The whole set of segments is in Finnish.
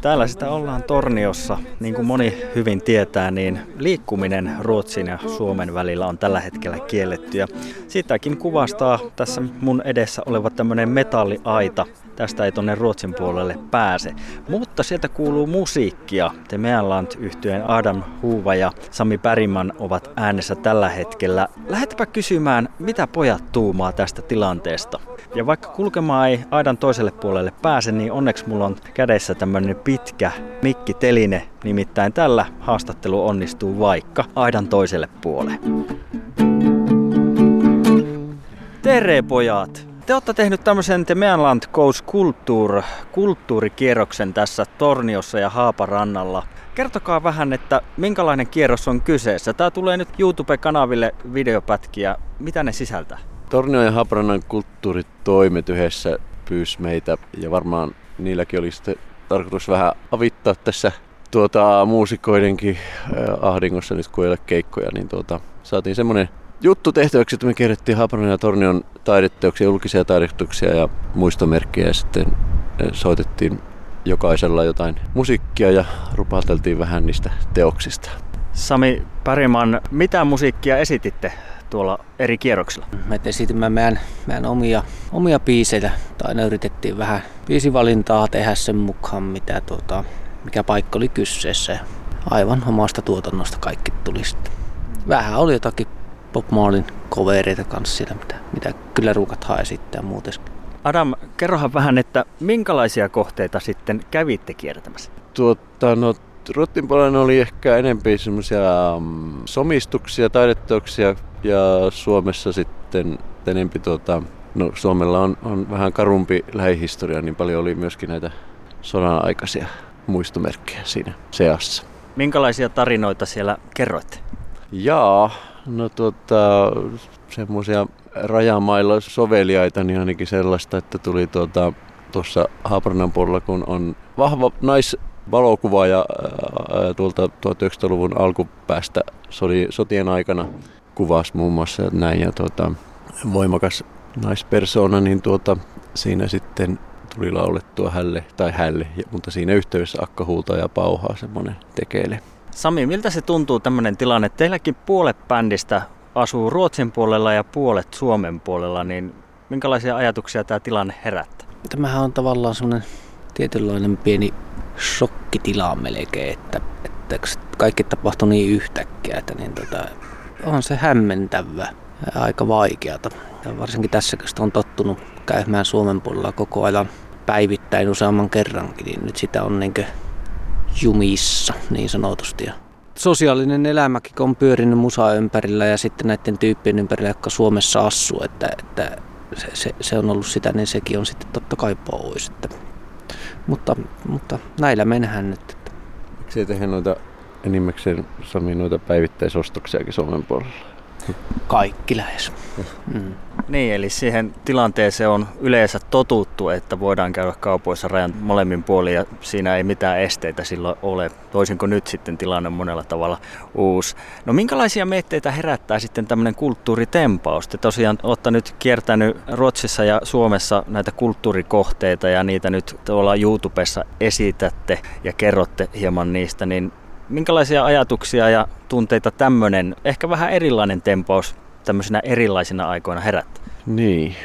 Täällä sitä ollaan Torniossa. Niin kuin moni hyvin tietää, niin liikkuminen Ruotsin ja Suomen välillä on tällä hetkellä kielletty. Ja sitäkin kuvastaa tässä mun edessä oleva tämmöinen metalliaita. Tästä ei tonne Ruotsin puolelle pääse. Mutta sieltä kuuluu musiikkia. The Meanland yhtyeen Adam Huuva ja Sami Päriman ovat äänessä tällä hetkellä. Lähetäpä kysymään, mitä pojat tuumaa tästä tilanteesta. Ja vaikka kulkemaan ei aidan toiselle puolelle pääse, niin onneksi mulla on kädessä tämmönen pitkä mikkiteline. Nimittäin tällä haastattelu onnistuu vaikka aidan toiselle puolelle. Tere pojat! Te olette tehnyt tämmöisen The Meanland Goes Kulttuur, kulttuurikierroksen tässä Torniossa ja Haaparannalla. Kertokaa vähän, että minkälainen kierros on kyseessä. Tämä tulee nyt YouTube-kanaville videopätkiä. Mitä ne sisältää? Tornio ja Haaparannan kulttuuritoimet yhdessä pyysi meitä ja varmaan niilläkin oli sitten tarkoitus vähän avittaa tässä tuota, muusikoidenkin ahdingossa nyt kun ei ole keikkoja, niin tuota, saatiin semmoinen juttu tehtäväksi, että me kerättiin Haaparannan ja Tornion taideteoksia, julkisia taideteoksia ja muistomerkkejä ja sitten soitettiin jokaisella jotain musiikkia ja rupateltiin vähän niistä teoksista. Sami Päriman, mitä musiikkia esititte tuolla eri kierroksilla? Me esitimme meidän, meidän omia, omia biisejä, tai aina yritettiin vähän biisivalintaa tehdä sen mukaan, mitä tuota, mikä paikka oli kyseessä. Aivan omasta tuotannosta kaikki tuli sitten. Vähän oli jotakin Bob Marlin covereita kanssa siellä, mitä, mitä kyllä ruukat hae sitten muuten. Adam, kerrohan vähän, että minkälaisia kohteita sitten kävitte kiertämässä? Tuota, no puolella oli ehkä enemmän semmoisia mm, somistuksia, taideteoksia ja Suomessa sitten enempi tuota, no Suomella on, on vähän karumpi lähihistoria, niin paljon oli myöskin näitä sodan aikaisia muistomerkkejä siinä seassa. Minkälaisia tarinoita siellä kerroitte? Jaa, no tuota, semmoisia rajamailla soveliaita, niin ainakin sellaista, että tuli tuota, tuossa Haaparannan puolella, kun on vahva nais valokuvaaja ää, tuolta 1900-luvun alkupäästä sodi, sotien aikana kuvasi muun muassa näin ja tuota, voimakas naispersona, niin tuota, siinä sitten tuli laulettua hälle tai hälle, mutta siinä yhteydessä akka huutaa ja pauhaa semmoinen tekeile. Sami, miltä se tuntuu tämmöinen tilanne? Teilläkin puolet bändistä asuu Ruotsin puolella ja puolet Suomen puolella, niin minkälaisia ajatuksia tämä tilanne herättää? Tämähän on tavallaan semmoinen tietynlainen pieni shokkitila melkein, että, että kaikki tapahtui niin yhtäkkiä, että niin tota, on se hämmentävä ja aika vaikeata. Ja varsinkin tässä, kun on tottunut käymään Suomen puolella koko ajan päivittäin useamman kerrankin, niin nyt sitä on niin jumissa niin sanotusti. Ja sosiaalinen elämäkin on pyörinyt musa ympärillä ja sitten näiden tyyppien ympärillä, jotka Suomessa asuu, että, että se, se, se, on ollut sitä, niin sekin on sitten totta kai pois. Että, mutta, mutta näillä mennään nyt. Miksi ei tehdä noita enimmäkseen Sami noita päivittäisostoksiakin Suomen puolella? Kaikki lähes. Mm. Niin, eli siihen tilanteeseen on yleensä totuttu, että voidaan käydä kaupoissa rajan molemmin puolin ja siinä ei mitään esteitä silloin ole, toisin kuin nyt sitten tilanne on monella tavalla uusi. No minkälaisia mietteitä herättää sitten tämmöinen kulttuuritempaus? Te tosiaan olette nyt kiertänyt Ruotsissa ja Suomessa näitä kulttuurikohteita ja niitä nyt tuolla YouTubessa esitätte ja kerrotte hieman niistä, niin minkälaisia ajatuksia ja tunteita tämmöinen, ehkä vähän erilainen tempaus tämmöisenä erilaisina aikoina herättää? Niin,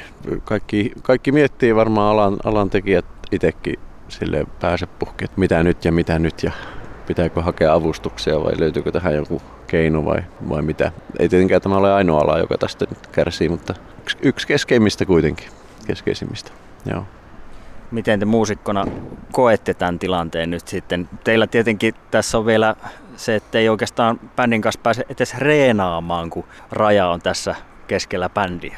kaikki, kaikki miettii varmaan alan, alan tekijät itsekin sille pääsepuhki, että mitä nyt ja mitä nyt ja pitääkö hakea avustuksia vai löytyykö tähän joku keino vai, vai mitä. Ei tietenkään tämä ole ainoa ala, joka tästä nyt kärsii, mutta yksi, yksi keskeimmistä kuitenkin, keskeisimmistä. Joo. Miten te muusikkona koette tämän tilanteen nyt sitten? Teillä tietenkin tässä on vielä se, että ei oikeastaan bändin kanssa pääse edes reenaamaan, kun raja on tässä keskellä bändiä.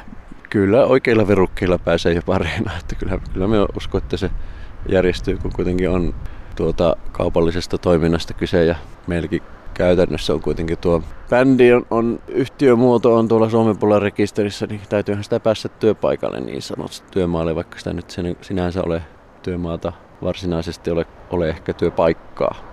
Kyllä, oikeilla verukkeilla pääsee jopa reenaamaan. Että kyllä, kyllä me uskon, että se järjestyy, kun kuitenkin on tuota kaupallisesta toiminnasta kyse ja meilläkin käytännössä on kuitenkin tuo bändi on, on yhtiömuoto on tuolla Suomen puolella rekisterissä, niin täytyyhän sitä päästä työpaikalle niin sanotusti työmaalle, vaikka sitä nyt sinänsä ole työmaata varsinaisesti ole, ole ehkä työpaikkaa